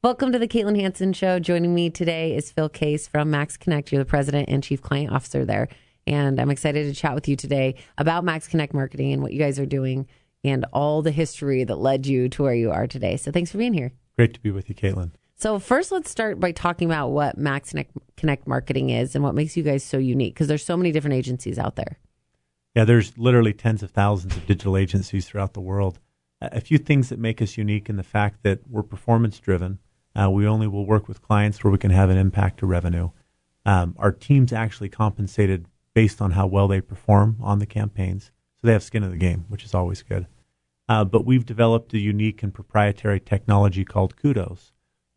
Welcome to the Caitlin Hanson Show. Joining me today is Phil Case from Max Connect. You're the president and chief client officer there. And I'm excited to chat with you today about Max Connect marketing and what you guys are doing and all the history that led you to where you are today. So thanks for being here. Great to be with you, Caitlin. So first, let's start by talking about what Max Connect marketing is and what makes you guys so unique because there's so many different agencies out there. Yeah, there's literally tens of thousands of digital agencies throughout the world. A few things that make us unique in the fact that we're performance driven. Uh, we only will work with clients where we can have an impact to revenue. Um, our team's actually compensated based on how well they perform on the campaigns. So they have skin in the game, which is always good. Uh, but we've developed a unique and proprietary technology called Kudos,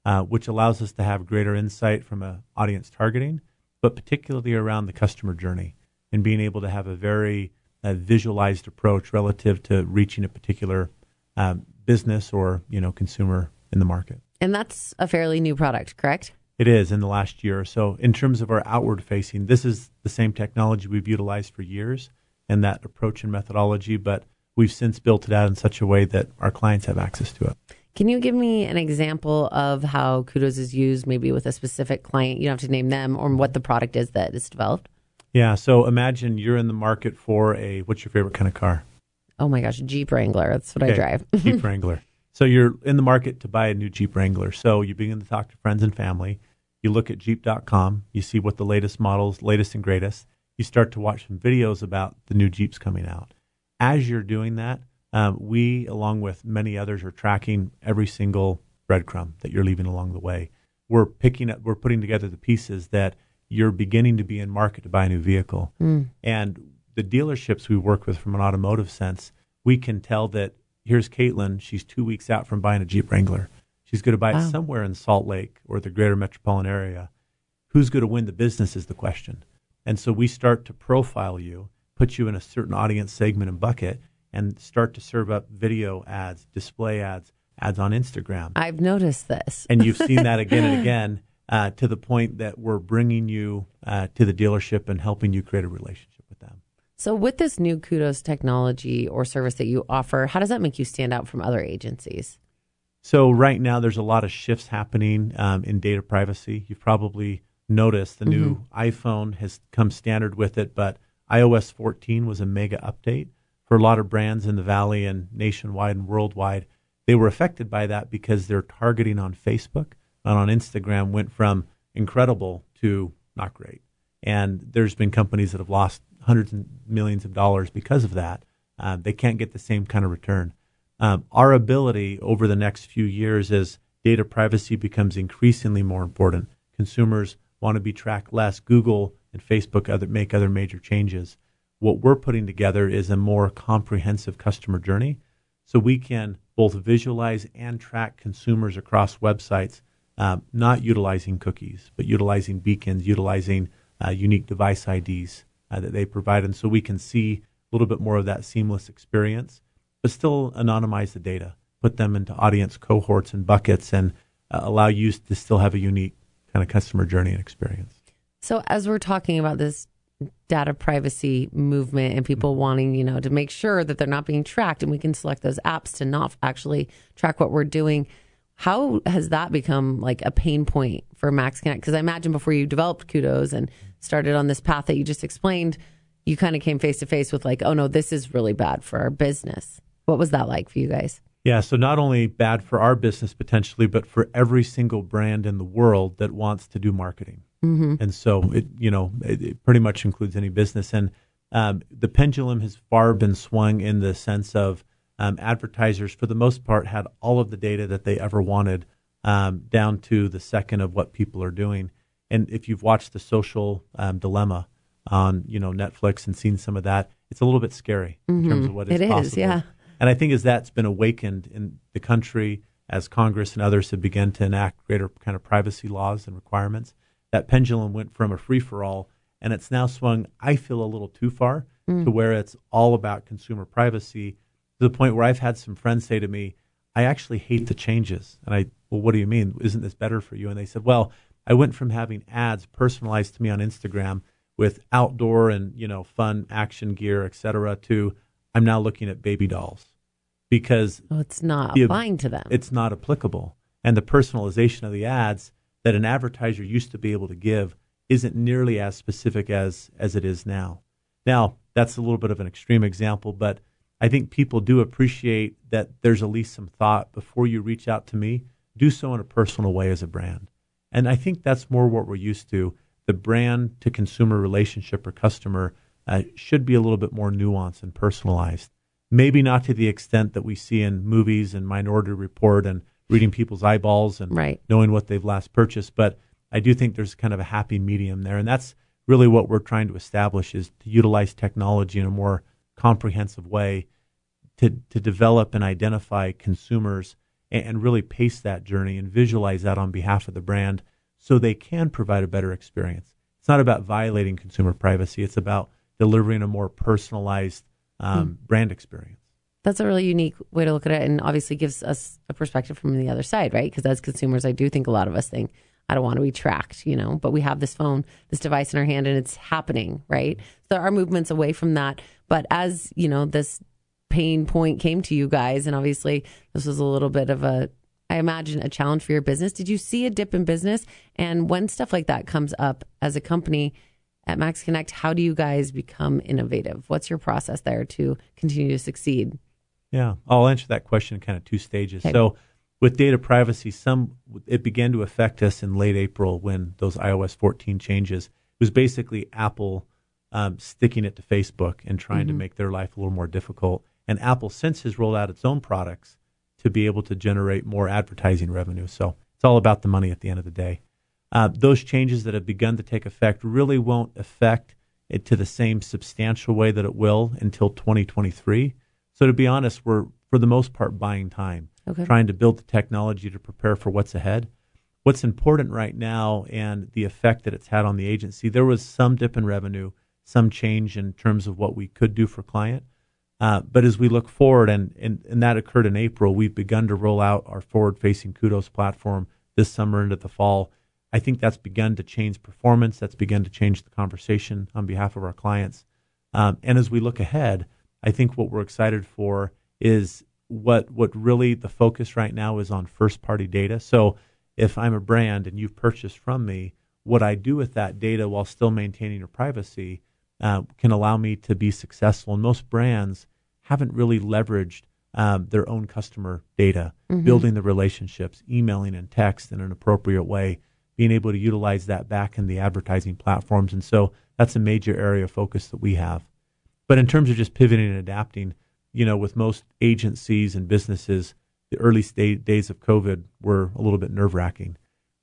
uh, which allows us to have greater insight from a audience targeting, but particularly around the customer journey and being able to have a very uh, visualized approach relative to reaching a particular um, business or you know consumer in the market. And that's a fairly new product, correct? It is in the last year or so. In terms of our outward facing, this is the same technology we've utilized for years and that approach and methodology, but we've since built it out in such a way that our clients have access to it. Can you give me an example of how Kudos is used, maybe with a specific client? You don't have to name them or what the product is that is developed. Yeah. So imagine you're in the market for a what's your favorite kind of car? Oh my gosh, Jeep Wrangler. That's what okay. I drive. Jeep Wrangler. So you're in the market to buy a new Jeep Wrangler. So you begin to talk to friends and family. You look at Jeep.com. You see what the latest models, latest and greatest. You start to watch some videos about the new Jeeps coming out. As you're doing that, um, we, along with many others, are tracking every single breadcrumb that you're leaving along the way. We're picking up, we're putting together the pieces that you're beginning to be in market to buy a new vehicle. Mm. And the dealerships we work with from an automotive sense, we can tell that here's Caitlin. She's two weeks out from buying a Jeep Wrangler. She's going to buy wow. it somewhere in Salt Lake or the greater metropolitan area. Who's going to win the business is the question. And so we start to profile you, put you in a certain audience segment and bucket, and start to serve up video ads, display ads, ads on Instagram. I've noticed this. and you've seen that again and again uh, to the point that we're bringing you uh, to the dealership and helping you create a relationship. So, with this new Kudos technology or service that you offer, how does that make you stand out from other agencies? So, right now, there's a lot of shifts happening um, in data privacy. You've probably noticed the new mm-hmm. iPhone has come standard with it, but iOS 14 was a mega update for a lot of brands in the Valley and nationwide and worldwide. They were affected by that because their targeting on Facebook and on Instagram went from incredible to not great. And there's been companies that have lost hundreds of millions of dollars because of that. Uh, they can't get the same kind of return. Um, our ability over the next few years as data privacy becomes increasingly more important. Consumers want to be tracked less. Google and Facebook other, make other major changes. What we're putting together is a more comprehensive customer journey so we can both visualize and track consumers across websites, um, not utilizing cookies, but utilizing beacons, utilizing uh, unique device IDs uh, that they provide. And so we can see a little bit more of that seamless experience, but still anonymize the data, put them into audience cohorts and buckets, and uh, allow you to still have a unique kind of customer journey and experience. So, as we're talking about this data privacy movement and people wanting, you know, to make sure that they're not being tracked and we can select those apps to not actually track what we're doing. How has that become like a pain point for Max Connect? Because I imagine before you developed Kudos and started on this path that you just explained, you kind of came face to face with like, oh no, this is really bad for our business. What was that like for you guys? Yeah, so not only bad for our business potentially, but for every single brand in the world that wants to do marketing. Mm-hmm. And so it, you know, it, it, pretty much includes any business. And um, the pendulum has far been swung in the sense of um, advertisers, for the most part, had all of the data that they ever wanted um, down to the second of what people are doing. And if you've watched the Social um, Dilemma on you know Netflix and seen some of that, it's a little bit scary mm-hmm. in terms of what is it possible. Is, yeah. And I think as that's been awakened in the country, as Congress and others have begun to enact greater kind of privacy laws and requirements, that pendulum went from a free for all, and it's now swung. I feel a little too far mm. to where it's all about consumer privacy to the point where I've had some friends say to me, I actually hate the changes. And I, well, what do you mean? Isn't this better for you? And they said, well, I went from having ads personalized to me on Instagram with outdoor and, you know, fun action gear, et cetera, to I'm now looking at baby dolls because well, it's not the, applying to them. It's not applicable. and the personalization of the ads that an advertiser used to be able to give isn't nearly as specific as as it is now. Now, that's a little bit of an extreme example, but I think people do appreciate that there's at least some thought before you reach out to me. Do so in a personal way as a brand. And I think that's more what we're used to. The brand to consumer relationship or customer uh, should be a little bit more nuanced and personalized. Maybe not to the extent that we see in movies and Minority Report and reading people's eyeballs and right. knowing what they've last purchased. But I do think there's kind of a happy medium there, and that's really what we're trying to establish is to utilize technology in a more comprehensive way to to develop and identify consumers and, and really pace that journey and visualize that on behalf of the brand so they can provide a better experience. It's not about violating consumer privacy. It's about delivering a more personalized um, mm. brand experience that's a really unique way to look at it and obviously gives us a perspective from the other side, right? Because as consumers, I do think a lot of us think, I don't want to be tracked, you know, but we have this phone, this device in our hand and it's happening, right? So there are movements away from that. But as, you know, this pain point came to you guys, and obviously this was a little bit of a, I imagine, a challenge for your business. Did you see a dip in business? And when stuff like that comes up as a company, at Max Connect, how do you guys become innovative? What's your process there to continue to succeed? Yeah, I'll answer that question in kind of two stages. Okay. So, with data privacy, some it began to affect us in late April when those iOS 14 changes. It was basically Apple um, sticking it to Facebook and trying mm-hmm. to make their life a little more difficult. And Apple since has rolled out its own products to be able to generate more advertising revenue. So it's all about the money at the end of the day. Uh, those changes that have begun to take effect really won't affect it to the same substantial way that it will until 2023. So to be honest, we're for the most part buying time, okay. trying to build the technology to prepare for what's ahead. What's important right now and the effect that it's had on the agency, there was some dip in revenue, some change in terms of what we could do for client. Uh, but as we look forward, and, and, and that occurred in April, we've begun to roll out our forward facing Kudos platform this summer into the fall. I think that's begun to change performance. That's begun to change the conversation on behalf of our clients. Um, and as we look ahead, I think what we're excited for is what what really the focus right now is on first party data. So if I'm a brand and you've purchased from me, what I do with that data while still maintaining your privacy uh, can allow me to be successful. And most brands haven't really leveraged um, their own customer data, mm-hmm. building the relationships, emailing and text in an appropriate way, being able to utilize that back in the advertising platforms. And so that's a major area of focus that we have. But in terms of just pivoting and adapting, you know, with most agencies and businesses, the early days of COVID were a little bit nerve wracking.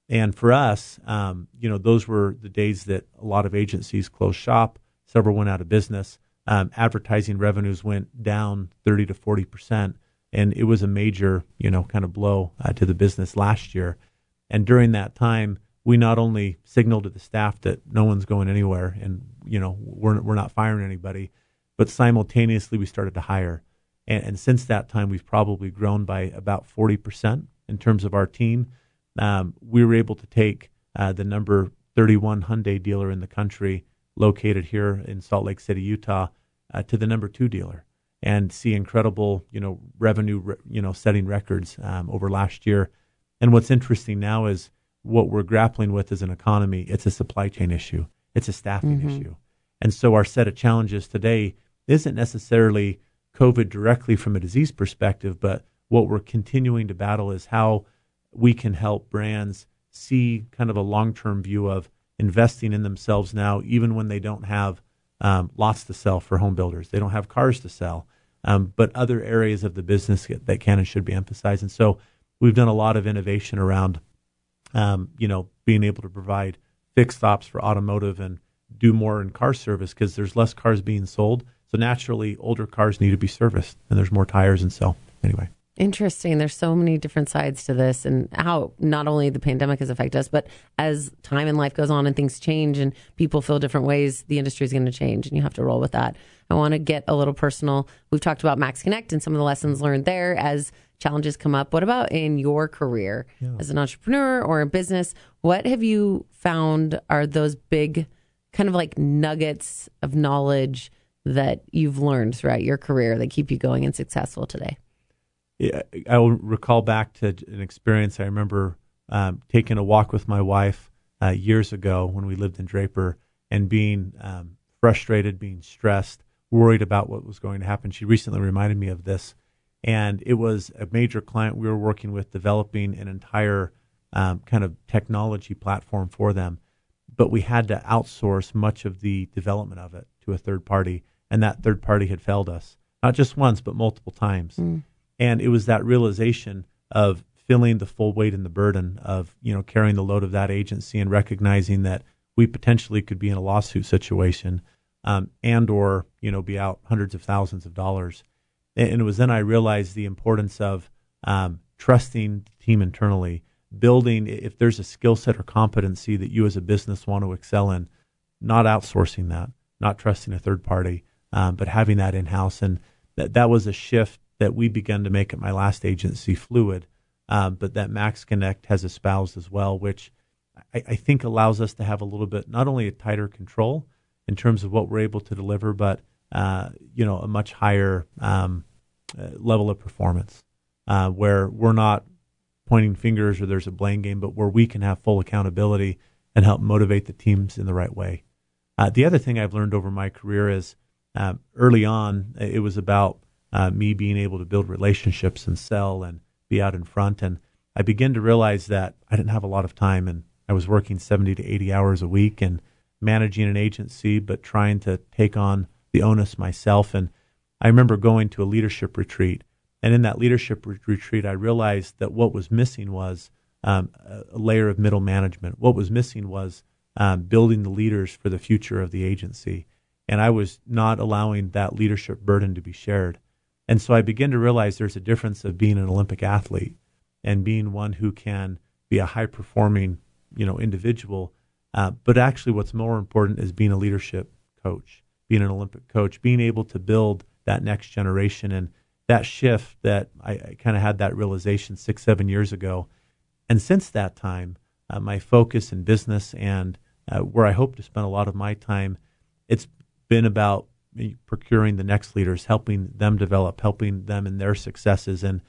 And for us, um, you know, those were the days that a lot of agencies closed shop. Several went out of business. Um, advertising revenues went down 30 to 40 percent, and it was a major, you know, kind of blow uh, to the business last year. And during that time, we not only signaled to the staff that no one's going anywhere, and you know, we're we're not firing anybody, but simultaneously we started to hire. And, and since that time, we've probably grown by about 40% in terms of our team. Um, we were able to take uh, the number 31 Hyundai dealer in the country, located here in Salt Lake City, Utah, uh, to the number two dealer, and see incredible, you know, revenue, you know, setting records um, over last year. And what's interesting now is what we're grappling with as an economy. It's a supply chain issue. It's a staffing mm-hmm. issue. And so our set of challenges today isn't necessarily COVID directly from a disease perspective, but what we're continuing to battle is how we can help brands see kind of a long term view of investing in themselves now, even when they don't have um, lots to sell for home builders. They don't have cars to sell, um, but other areas of the business that can and should be emphasized. And so we've done a lot of innovation around, um, you know, being able to provide fixed ops for automotive and do more in car service because there's less cars being sold so naturally, older cars need to be serviced, and there's more tires and so anyway. Interesting. There's so many different sides to this, and how not only the pandemic has affected us, but as time in life goes on and things change and people feel different ways, the industry is going to change, and you have to roll with that. I want to get a little personal. We've talked about Max Connect and some of the lessons learned there as challenges come up. What about in your career yeah. as an entrepreneur or in business? What have you found are those big kind of like nuggets of knowledge? that you've learned throughout your career that keep you going and successful today? I will recall back to an experience I remember um, taking a walk with my wife uh, years ago when we lived in Draper and being um, frustrated, being stressed, worried about what was going to happen. She recently reminded me of this, and it was a major client we were working with developing an entire um, kind of technology platform for them, but we had to outsource much of the development of it to a third party, and that third party had failed us not just once but multiple times. Mm. And it was that realization of feeling the full weight and the burden of you know carrying the load of that agency and recognizing that we potentially could be in a lawsuit situation um, and or you know be out hundreds of thousands of dollars. And it was then i realized the importance of um, trusting the team internally building if there's a skill set or competency that you as a business want to excel in not outsourcing that not trusting a third party um, but having that in house and that that was a shift that we began to make at my last agency fluid um, but that Max Connect has espoused as well, which I, I, think allows us to have a little bit not only a tighter control in terms of what we're able to deliver, but uh, you know a much higher um, uh, level of performance, uh, where we're not pointing fingers or there's a blame game, but where we can have full accountability and help motivate the teams in the right way. Uh, the other thing I've learned over my career is uh, early on it was about uh, me being able to build relationships and sell and be out in front. And I began to realize that I didn't have a lot of time and I was working 70 to 80 hours a week and managing an agency, but trying to take on the onus myself. And I remember going to a leadership retreat. And in that leadership re- retreat, I realized that what was missing was um, a layer of middle management. What was missing was um, building the leaders for the future of the agency. And I was not allowing that leadership burden to be shared. And so I begin to realize there's a difference of being an Olympic athlete and being one who can be a high performing, you know, individual. Uh, but actually, what's more important is being a leadership coach, being an Olympic coach, being able to build that next generation. And that shift that I, I kind of had that realization six, seven years ago. And since that time, uh, my focus in business and uh, where I hope to spend a lot of my time, it's been about procuring the next leaders, helping them develop, helping them in their successes. And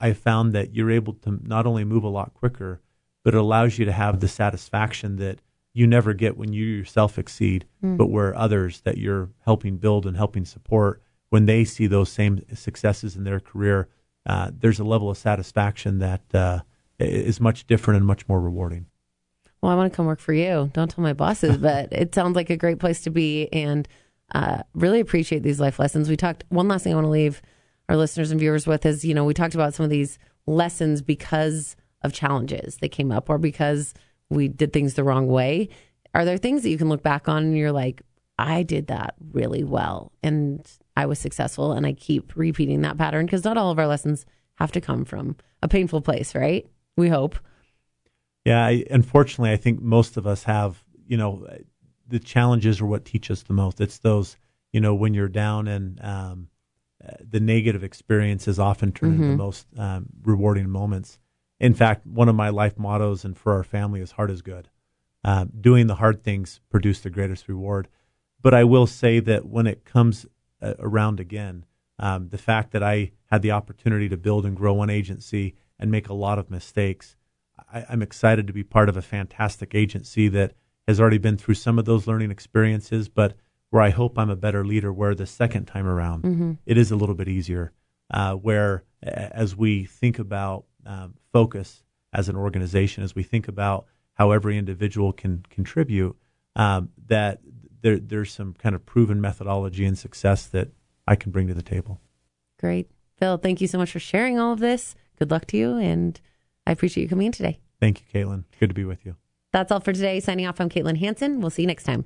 I found that you're able to not only move a lot quicker, but it allows you to have the satisfaction that you never get when you yourself exceed, mm. but where others that you're helping build and helping support, when they see those same successes in their career, uh, there's a level of satisfaction that uh, is much different and much more rewarding. Well, I want to come work for you. Don't tell my bosses, but it sounds like a great place to be. And uh, really appreciate these life lessons. We talked, one last thing I want to leave our listeners and viewers with is, you know, we talked about some of these lessons because of challenges that came up or because we did things the wrong way. Are there things that you can look back on and you're like, I did that really well and I was successful and I keep repeating that pattern because not all of our lessons have to come from a painful place, right? We hope. Yeah, I, unfortunately, I think most of us have, you know, the challenges are what teach us the most. It's those, you know, when you're down and um, the negative experiences often turn mm-hmm. into the most um, rewarding moments. In fact, one of my life mottos and for our family is hard is good. Uh, doing the hard things produce the greatest reward. But I will say that when it comes uh, around again, um, the fact that I had the opportunity to build and grow one agency and make a lot of mistakes, I, I'm excited to be part of a fantastic agency that has already been through some of those learning experiences, but where I hope I'm a better leader, where the second time around mm-hmm. it is a little bit easier. Uh, where as we think about um, focus as an organization, as we think about how every individual can contribute, um, that there, there's some kind of proven methodology and success that I can bring to the table. Great. Phil, thank you so much for sharing all of this. Good luck to you, and I appreciate you coming in today. Thank you, Caitlin. Good to be with you. That's all for today. Signing off, I'm Caitlin Hanson. We'll see you next time.